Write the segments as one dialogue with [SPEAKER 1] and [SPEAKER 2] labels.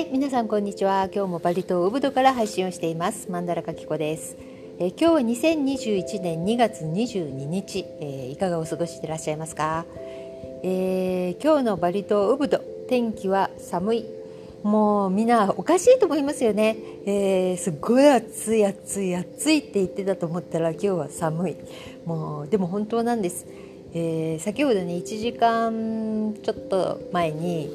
[SPEAKER 1] はい皆さんこんにちは。今日もバリ島ウブドから配信をしています。マンダラカキコです。え今日は2021年2月22日、えー、いかがお過ごしでいらっしゃいますか、えー、今日のバリ島ウブド天気は寒い。もうみんなおかしいと思いますよね、えー、すっごい暑い暑い暑いって言ってたと思ったら今日は寒い。もうでも本当なんです。えー、先ほどね1時間ちょっと前に、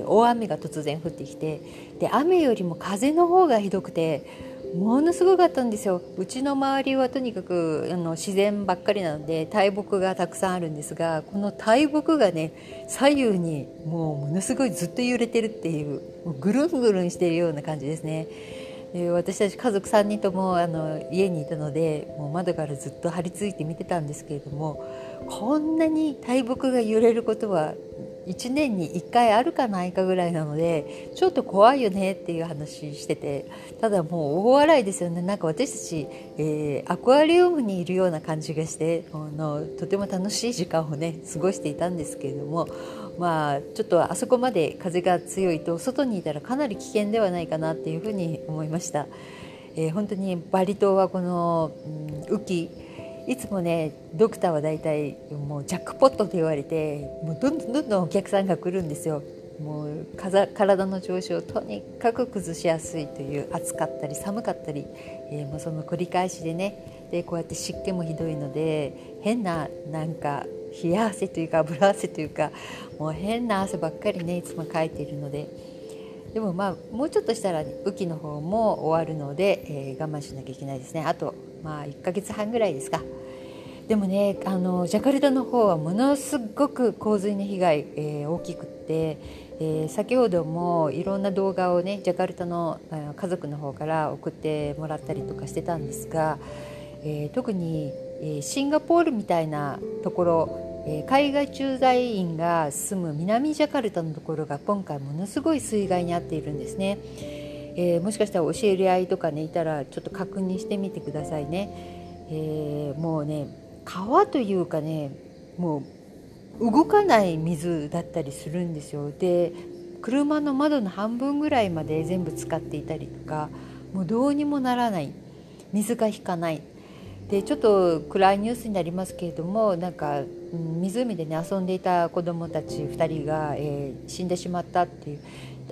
[SPEAKER 1] えー、大雨が突然降ってきてで雨よりも風の方がひどくてものすごかったんですようちの周りはとにかくあの自然ばっかりなので大木がたくさんあるんですがこの大木がね左右にもうものすごいずっと揺れてるっていうぐるんぐるんしてるような感じですね。私たち家族3人ともあの家にいたのでもう窓からずっと張り付いて見てたんですけれどもこんなに大木が揺れることは1年に1回あるかないかぐらいなのでちょっと怖いよねっていう話しててただもう大笑いですよねなんか私たち、えー、アクアリウムにいるような感じがしてあのとても楽しい時間をね過ごしていたんですけれどもまあちょっとあそこまで風が強いと外にいたらかなり危険ではないかなっていうふうに思いました。えー、本当にバリ島はこの、うん、雨季いつもねドクターは大体もうジャックポットと言われてもうどんどんどんどんお客さんが来るんですよ。もう体の調子をとにかく崩しやすいという暑かったり寒かったり、えー、もうその繰り返しでね。でこうやって湿気もひどいので変ななんか冷や汗というか油汗というかもう変な汗ばっかりねいつもかいているので。でもまあもうちょっとしたら雨季の方も終わるので、えー、我慢しなきゃいけないですね。あとまあ1ヶ月半ぐらいですか。でもねあのジャカルタの方はものすごく洪水の被害、えー、大きくて、えー、先ほどもいろんな動画をねジャカルタの家族の方から送ってもらったりとかしてたんですが、えー、特に、シンガポールみたいなところ、海外駐在員が住む南ジャカルタのところが今回ものすごい水害に遭っているんですね。えー、もしかしたら教えり合いとかねいたらちょっと確認してみてくださいね。えー、もうね川というかねもう動かない水だったりするんですよ。で車の窓の半分ぐらいまで全部使っていたりとかもうどうにもならない。水が引かない。でちょっと暗いニュースになりますけれどもなんか湖でね遊んでいた子どもたち2人が、えー、死んでしまったっていう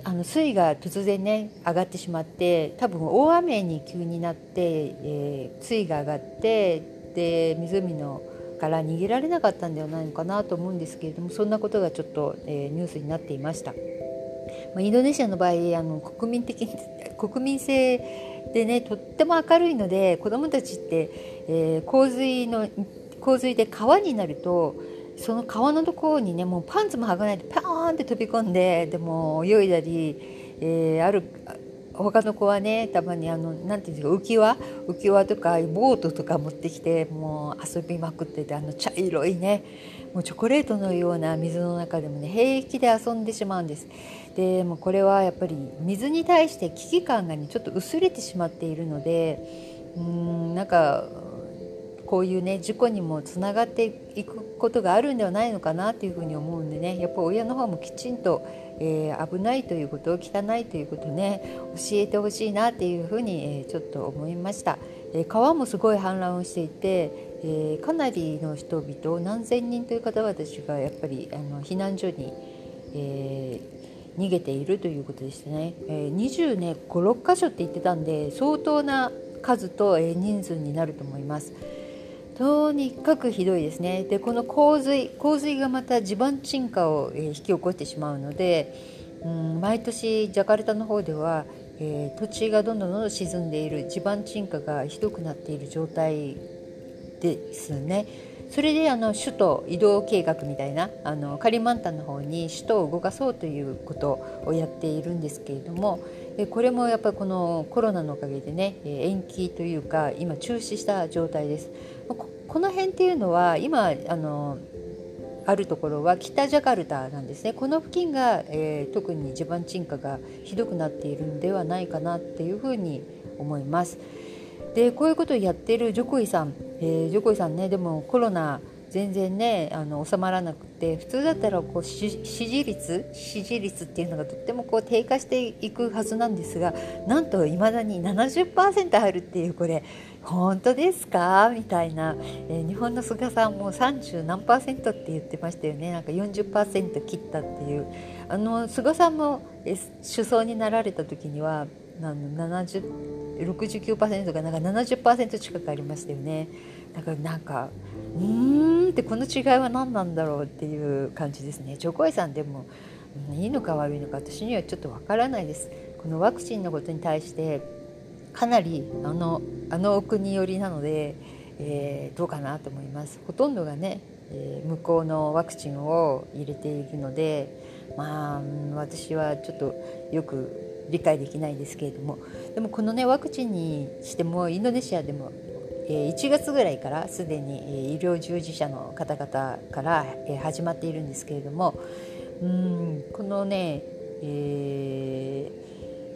[SPEAKER 1] あの水位が突然ね上がってしまって多分大雨に急になって、えー、水位が上がってで湖のから逃げられなかったんではないのかなと思うんですけれどもそんなことがちょっと、えー、ニュースになっていました。まあ、インドネシアの場合あの国民的 国民性でねとっても明るいので子どもたちって、えー、洪水の洪水で川になるとその川のところにねもうパンツも履かないでパーンって飛び込んででも泳いだり、えー、ある他の子はねたまにあのなんていうんですか浮き輪？浮き輪とかボートとか持ってきてもう遊びまくっててあの茶色いねもうチョコレートのような水の中でもね平気で遊んでしまうんです。でもこれはやっぱり水に対して危機感がねちょっと薄れてしまっているのでうんなんかこういうね事故にもつながっていくことがあるんではないのかなというふうに思うんでね。やっぱ親の方もきちんと、えー、危ないということ汚いということね教えてほしいなっていうふうに、えー、ちょっと思いました、えー、川もすごい氾濫をしていて、えかなりの人々何千人という方々がやっぱりあの避難所に、え逃げているということでしたね、え20ね56箇所って言ってたんで相当な数と、え人数になると思います。とにかくひどいですねでこの洪水洪水がまた地盤沈下を、引き起こしてしまうので、うん、毎年ジャカルタの方では、えー、土地がどんどんどんどん沈んでいる地盤沈下がひどくなっている状態ですね。それであの首都移動計画みたいなあのカリマンタンの方に首都を動かそうということをやっているんですけれどもこれもやっぱりこのコロナのおかげでね延期というか今中止した状態です。この辺っていうのは今あのあるところは北ジャカルタなんですねこの付近が、えー、特に地盤沈下がひどくなっているんではないかなっていうふうに思います。でこういうことをやってるジョコイさん、えー、ジョコイさんねでもコロナ全然ねあの収まらなくて普通だったらこう支持率支持率っていうのがとってもこう低下していくはずなんですがなんといまだに70%あるっていうこれ本当ですか？みたいな、えー、日本の菅さんも30何パーセントって言ってましたよね。なんか40%切ったっていう。あの菅さんも、え首相になられた時には69%がなんか70%近くありましたよね。だからなんかうーんってこの違いは何なんだろうっていう感じですね。チョコイさんでもいいのか悪いのか私にはちょっとわからないです。このワクチンのことに対してかなりあのあのお国寄りなので、えー、どうかなと思います。ほとんどがね、えー、向こうのワクチンを入れているのでまあ私はちょっとよく理解できないですけれどもでもこのねワクチンにしてもインドネシアでも1月ぐらいからすでに医療従事者の方々から始まっているんですけれどもうんこのね、え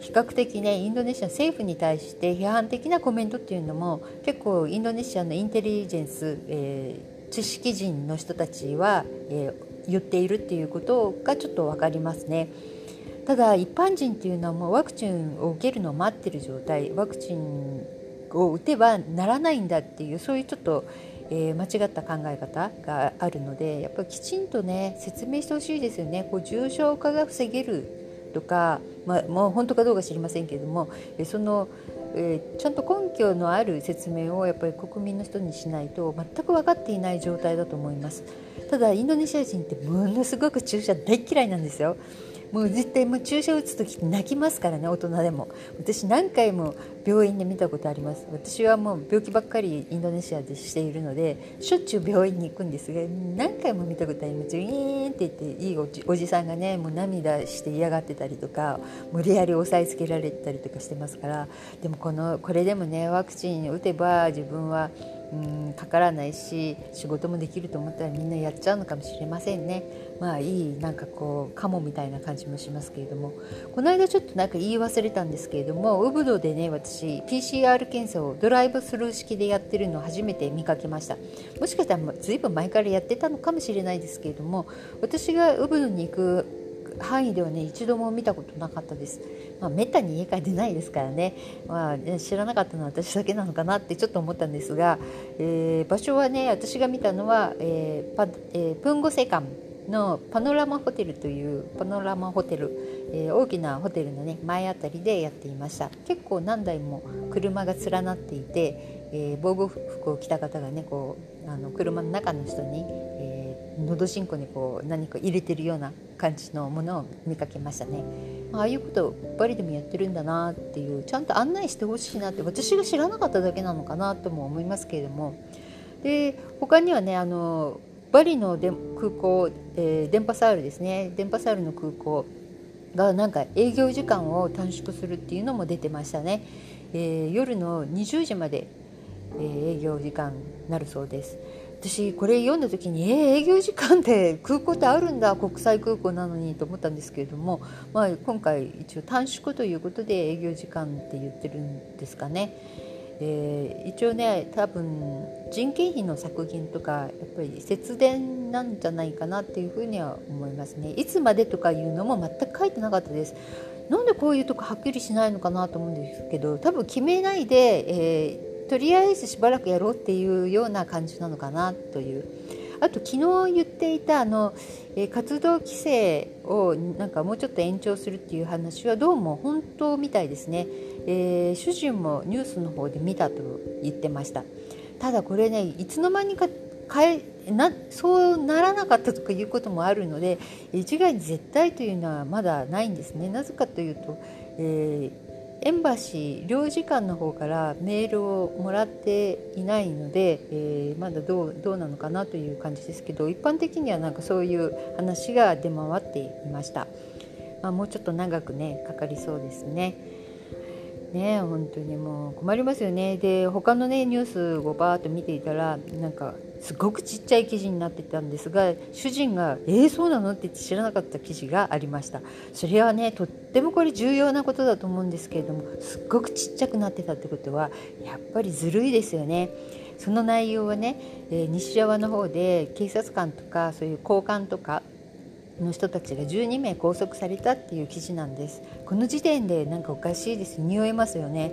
[SPEAKER 1] ー、比較的ねインドネシア政府に対して批判的なコメントっていうのも結構インドネシアのインテリジェンス、えー、知識人の人たちは、えー、言っているっていうことがちょっと分かりますね。ただ一般人っていうのはもうワクチンを受けるのを待ってる状態ワクチンを打てばならないんだっていうそういうちょっと、えー、間違った考え方があるのでやっぱりきちんとね説明してほしいですよね。こう重症化が防げるとか、まあ、もう本当かどうか知りませんけれどもその、えー、ちゃんと根拠のある説明をやっぱり国民の人にしないと全く分かっていない状態だと思います。ただインドネシア人ってものすごく注射大嫌いなんですよ。もう絶対もう注射打つ時って泣きますからね大人でも。私何回も病院で見たことあります。私はもう病気ばっかりインドネシアでしているのでしょっちゅう病院に行くんですが何回も見たことありますウィーンって言っていいおじおじさんがねもう涙して嫌がってたりとか無理やり押さえつけられたりとかしてますからでもこのこれでもねワクチン打てば自分はうんかからないし仕事もできると思ったらみんなやっちゃうのかもしれませんね。まあいいなんかこうカモみたいな感じもしますけれどもこの間ちょっとなんか言い忘れたんですけれどもウブドでね私 PCR 検査をドライブスルー式でやってるのを初めて見かけました。もしかしたらずいぶん前からやってたのかもしれないですけれども私がウブドに行く範囲ではね一度も見たことなかったです、まあ、めったに家から出ないですからね,、まあ、知らなかったのは私だけなのかなってちょっと思ったんですが、えー、場所はね私が見たのは、えーパえー、プンゴセカン。のパノラマホテルというパノラマホテル、えー、大きなホテルのね前あたりでやっていました。結構何台も車が連なっていて、えー、防護服を着た方がねこうあの車の中の人に、えー、のどしんこにこう何か入れてるような感じのものを見かけましたね。ああいうことをバリでもやってるんだなっていうちゃんと案内してほしいなって私が知らなかっただけなのかなとも思いますけれども。で他にはねあのバリの空港、えー、電波サールですね。電波サールの空港がなんか営業時間を短縮するっていうのも出てましたね、えー、夜の20時まで、えー、営業時間なるそうです。私これ読んだ時にえー、営業時間って空港ってあるんだ。国際空港なのにと思ったんですけれども、まあ、今回一応短縮ということで営業時間って言ってるんですかね。えー、一応ね多分人件費の削減とかやっぱり節電なんじゃないかなっていうふうには思いますね。いつまでとかいうのも全く書いてなかったです。なんでこういうとこはっきりしないのかなと思うんですけど多分決めないで、えー、とりあえずしばらくやろうっていうような感じなのかなという。あと昨日言っていたあの、えー、活動規制をなんかもうちょっと延長するっていう話はどうも本当みたいですね。えー、主人もニュースの方で見たと言ってました。ただこれねいつの間にか変えなそうならなかったとかいうこともあるので一概に絶対というのはまだないんですね。なぜかというと、えー、エンバシー領事館の方からメールをもらっていないので、えー、まだどうどうなのかなという感じですけど一般的にはなんかそういう話が出回っていました、まあ、もうちょっと長くねかかりそうですね。ね本当にもう困りますよね。で他のねニュースをバーッと見ていたらなんかすごくちっちゃい記事になってたんですが主人が「えー、そうなの?」って知らなかった記事がありました。それはねとってもこれ重要なことだと思うんですけれどもすっごくちっちゃくなってたってことはやっぱりずるいですよね。その内容はね、えー、西側の方で警察官とかそういう交換とかの人たちが12名拘束されたっていう記事なんです。この時点でなんかおかしいです。匂いますよね。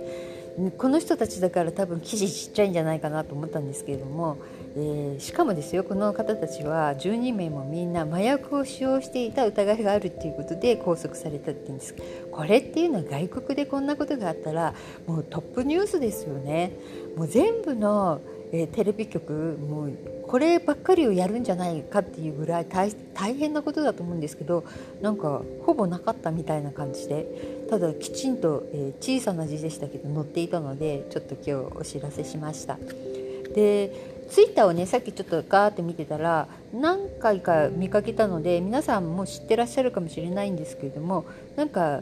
[SPEAKER 1] この人たちだから多分記事ちっちゃいんじゃないかなと思ったんですけれども、えー、しかもですよこの方たちは12名もみんな麻薬を使用していた疑いがあるっていうことで拘束されたっていうんです。これっていうのは外国でこんなことがあったらもうトップニュースですよね。もう全部の、えー、テレビ局もうこればっかりをやるんじゃないかっていうぐらい大変なことだと思うんですけどなんかほぼなかったみたいな感じでただきちんと、えー、小さな字でしたけど載っていたのでちょっと今日お知らせしました。でツイッターをねさっきちょっとガーって見てたら何回か見かけたので皆さんも知ってらっしゃるかもしれないんですけれどもなんか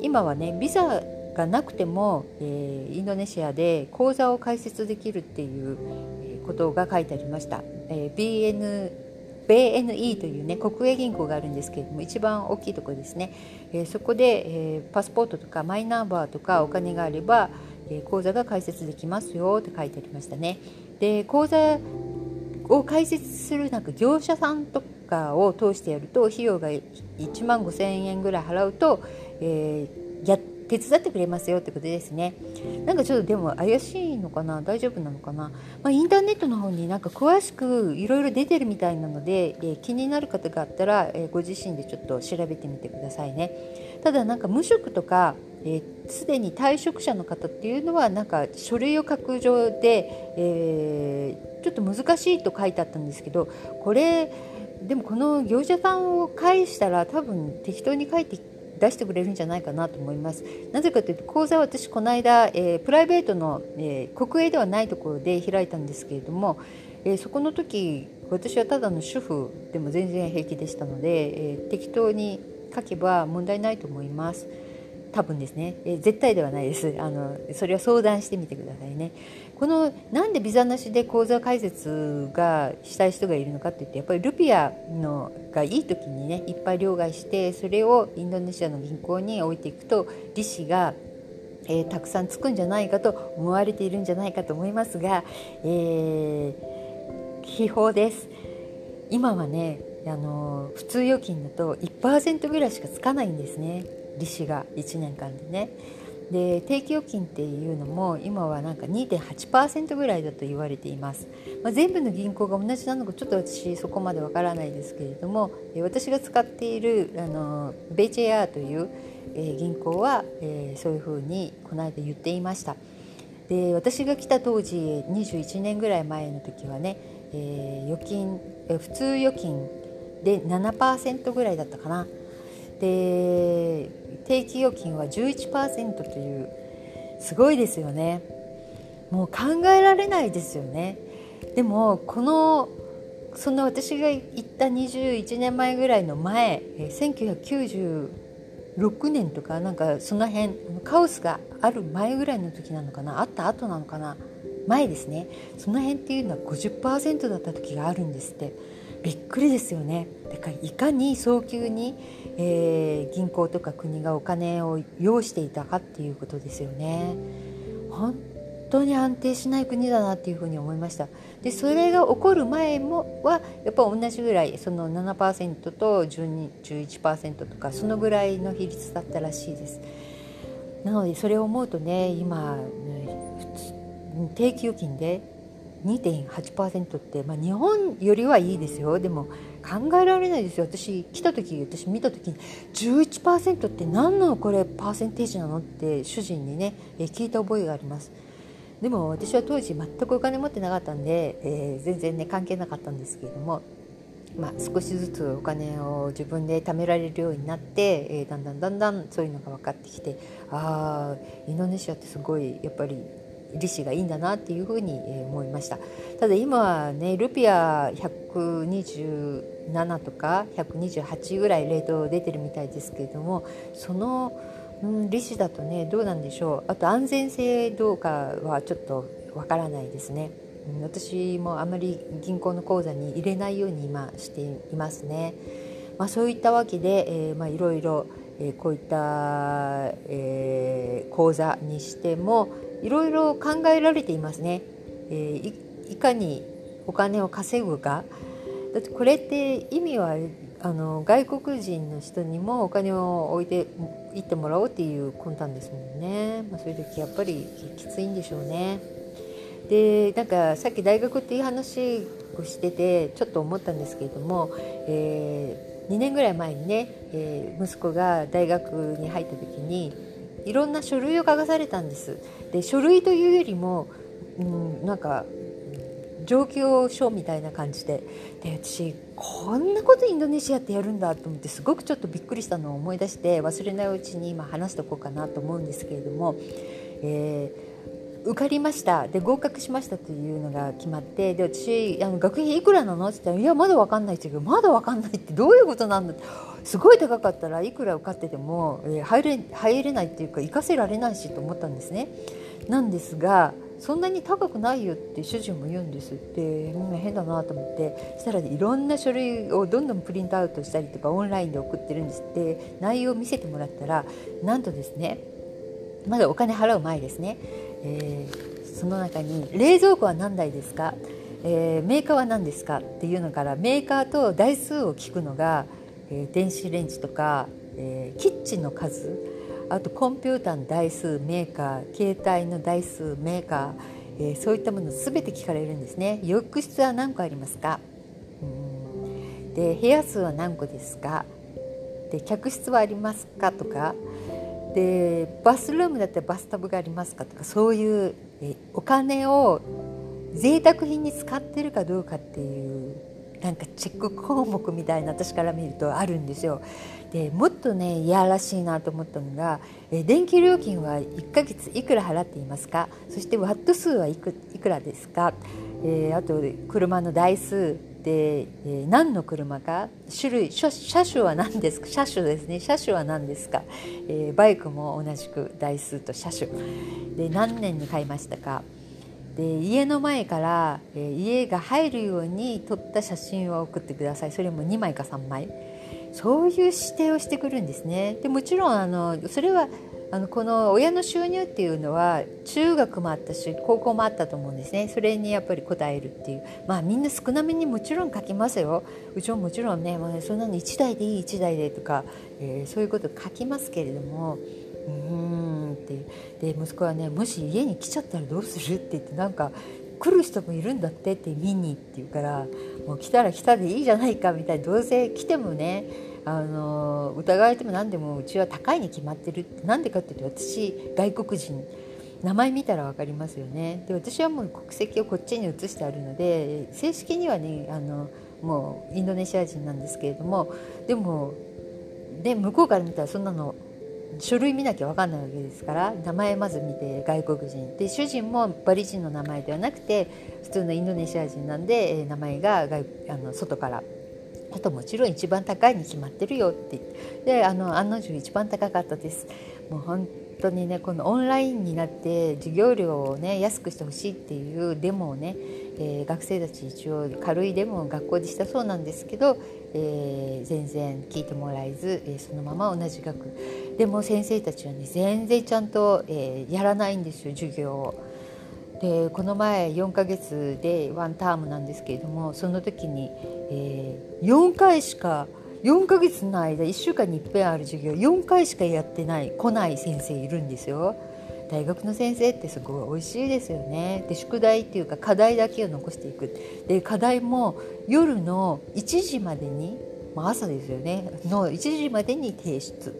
[SPEAKER 1] 今はねビザがなくても、えー、インドネシアで口座を開設できるっていうことが書いてありました。えー、BN BNE というね国営銀行があるんですけれども一番大きいところですね、えー、そこで、えー、パスポートとかマイナンバーとかお金があれば、えー、口座が開設できますよって書いてありましたねで口座を開設するなんか業者さんとかを通してやると費用が1万5000円ぐらい払うと、えー、や手伝ってくれますよってことですね。なんかちょっとでも怪しいのかな？大丈夫なのかな、まあ、インターネットの方になんか詳しくいろいろ出てるみたいなので、えー、気になる方があったら、えー、ご自身でちょっと調べてみてくださいね。ただなんか無職とかすで、えー、に退職者の方っていうのはなんか書類を書く上で、えー、ちょっと難しいと書いてあったんですけどこれでもこの業者さんを返したら多分適当に書いて出してくれるんじゃないかなと思います。なぜかというと講座は私この間、えー、プライベートの、えー、国営ではないところで開いたんですけれども、えー、そこの時私はただの主婦でも全然平気でしたので、え適当に書けば問題ないと思います。多分ですね、え絶対ではないですあのそれは相談してみてくださいねこのなんでビザなしで口座開設がしたい人がいるのかっていってやっぱりルピアのがいい時にねいっぱい両替してそれをインドネシアの銀行に置いていくと利子がえー、たくさんつくんじゃないかと思われているんじゃないかと思いますが、えー、秘宝です今はねあの普通預金だと1%ぐらいしかつかないんですね利子が1年間でね。で定期預金っていうのも今はなんか2.8%ぐらいだと言われています、まあ、全部の銀行が同じなのかちょっと私そこまでわからないですけれども私が使っているあのベイチェアという、え、銀行は、えー、そういうふうにこの間言っていました。で私が来た当時21年ぐらい前の時はね、えー、預金、普通預金で7%ぐらいだったかな。で定期預金は11%というすごいですよね。もう考えられないですよね。でもこのその私が行った21年前ぐらいの前1996年とかなんかその辺カオスがある前ぐらいの時なのかなあった後なのかな前ですね。その辺っていうのは50%だった時があるんですって。びっくりですよね。だからいかに早急にえー、銀行とか国がお金を要していたかっていうことですよね。本当に安定しない国だなっていうふうに思いました。でそれが起こる前もはやっぱ同じぐらいその7%と11%とかそのぐらいの比率だったらしいです。なのでそれを思うとね今定期預金で2.8%って、まあ、日本よりはいいですよ。でも考えられないですよ。私来た時私見た時に11%って何のこれパーセンテージなの？って主人にね聞いた覚えがあります。でも私は当時全くお金持ってなかったんで、えー、全然ね関係なかったんですけれどもまあ、少しずつお金を自分で貯められるようになって、えー、だんだんだんだんそういうのが分かってきてああインドネシアってすごいやっぱり利子がいいんだなっていうふうに思いました。ただ今はねルピア127とか128ぐらいレート出てるみたいですけれどもその、うん、利子だとねどうなんでしょう。あと安全性どうかはちょっとわからないですね。私もあまり銀行の口座に入れないように今していますね、まあ、そういったわけで、えー、まあいろいろこういった、えー、講座にしてもいろいろ考えられていますね。えー、いかにお金を稼ぐか。だってこれって意味はあの外国人の人にもお金を置いて行ってもらおうっていう魂胆ですもんね、まあ、そういう時やっぱりきついんでしょうね。でなんかさっき大学っていう話をしててちょっと思ったんですけれども、えー、2年ぐらい前にね、えー、息子が大学に入った時にいろんな書類を書かされたんです。で書類というよりも、うん、なんか状況書みたいな感じで。で私こんなことインドネシアってやるんだと思ってすごくちょっとびっくりしたのを思い出して忘れないうちに今話しておこうかなと思うんですけれども、えー、受かりました。で合格しましたというのが決まってで私あの学費いくらなのって言ったら「いやまだ分かんない」って言うけどまだ分かんないってどういうことなんだって。すごい高かったらいくら受かってても、え、入れ入れないっていうか行かせられないしと思ったんですね。なんですがそんなに高くないよって主人も言うんですって。みんな変だなと思って。そしたら、いろんな書類をどんどんプリントアウトしたりとかオンラインで送ってるんですって。内容を見せてもらったらなんとですねまだお金払う前ですね、えー、その中に冷蔵庫は何台ですか、えー、メーカーは何ですか？っていうのからメーカーと台数を聞くのが、えー、電子レンジとか、えキッチンの数あとコンピューターの台数メーカー携帯の台数メーカー、えー、そういったもの全て聞かれるんですね。浴室は何個ありますか？で部屋数は何個ですか？で客室はありますかとか。でバスルームだったらバスタブがありますかとか。そういうえお金を贅沢品に使ってるかどうかっていうなんかチェック項目みたいな私から見るとあるんですよ。でもっとねいやらしいなと思ったのが、え電気料金は1ヶ月いくら払っていますか？そしてワット数はいくいくらですか、えー、あと車の台数で、えー、何の車か？種類車種は何ですか？車種ですね。車種は何ですか、えー、バイクも同じく台数と車種。で何年に買いましたか？で家の前から、えー、家が入るように撮った写真を送ってくださいそれも2枚か3枚。そういう指定をしてくるんですね。でもちろんあのそれはあのこの親の収入っていうのは中学もあったし高校もあったと思うんですねそれにやっぱり応えるっていうまあみんな少なめにもちろん書きますようちももちろんね、まあ、そんなに1台でいい1台でとか、えー、そういうこと書きますけれどもうんって。で息子はねもし家に来ちゃったらどうする？って言ってなんか来る人もいるんだってって見にって言うからもう来たら来たでいいじゃないかみたいなどうせ来てもねあの疑われても何でもうちは高いに決まってるってなんでかっていうと私外国人。名前見たら分かりますよね。で私はもう国籍をこっちに移してあるので正式にはねあのもうインドネシア人なんですけれどもでもで向こうから見たらそんなの書類見なきゃ分かんないわけですから名前まず見て外国人。で主人もバリ人の名前ではなくて普通のインドネシア人なんで、え名前が外あの外からあともちろん一番高いに決まってるよってって。であの案の定一番高かったです。もう本当にねこのオンラインになって授業料をね安くしてほしいっていうデモをね、えー、学生たち一応軽いデモを学校でしたそうなんですけど、えー、全然聞いてもらえず、えー、そのまま同じ学でも先生たちはね全然ちゃんと、えーやらないんですよ授業を。でこの前4ヶ月でワンタームなんですけれどもその時に、えー、4回しか4ヶ月の間1週間にいっぺんある授業4回しかやってない来ない先生いるんですよ。大学の先生ってすごい美味しいですよねで宿題っていうか課題だけを残していくで課題も夜の1時までに、まあ、朝ですよねの1時までに提出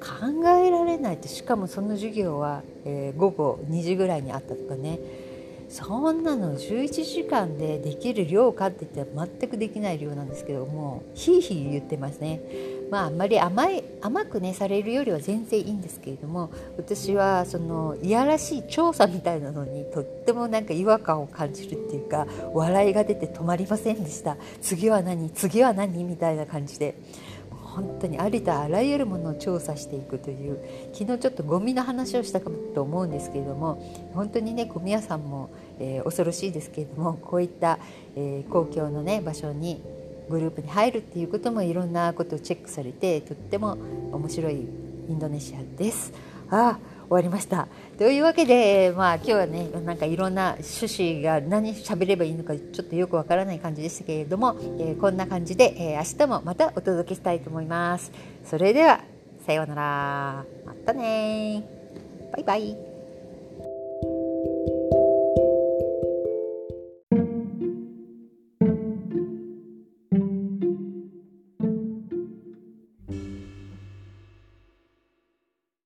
[SPEAKER 1] 考えられないってしかもその授業は、えー、午後2時ぐらいにあったとかね。そんなの11時間でできる量かって言ったら全くできない量なんですけどもひいひい言ってますね。まああんまり甘い甘くねされるよりは全然いいんですけれども私はそのいやらしい調査みたいなのにとってもなんか違和感を感じるっていうか笑いが出て止まりませんでした。次は何？次は何？みたいな感じで。本当にありとあらゆるものを調査していくという昨日ちょっとゴミの話をしたかと思うんですけれども本当にねゴミ屋さんも、えー、恐ろしいですけれどもこういった、えー、公共のね場所にグループに入るっていうこともいろんなことをチェックされてとっても面白いインドネシアです。あ終わりました。というわけで、まあ、今日はねなんかいろんな趣旨が何喋ればいいのかちょっとよくわからない感じでしたけれども、えー、こんな感じで、えー、明日もまたお届けしたいと思います。それではさようなら。またねバイバイ。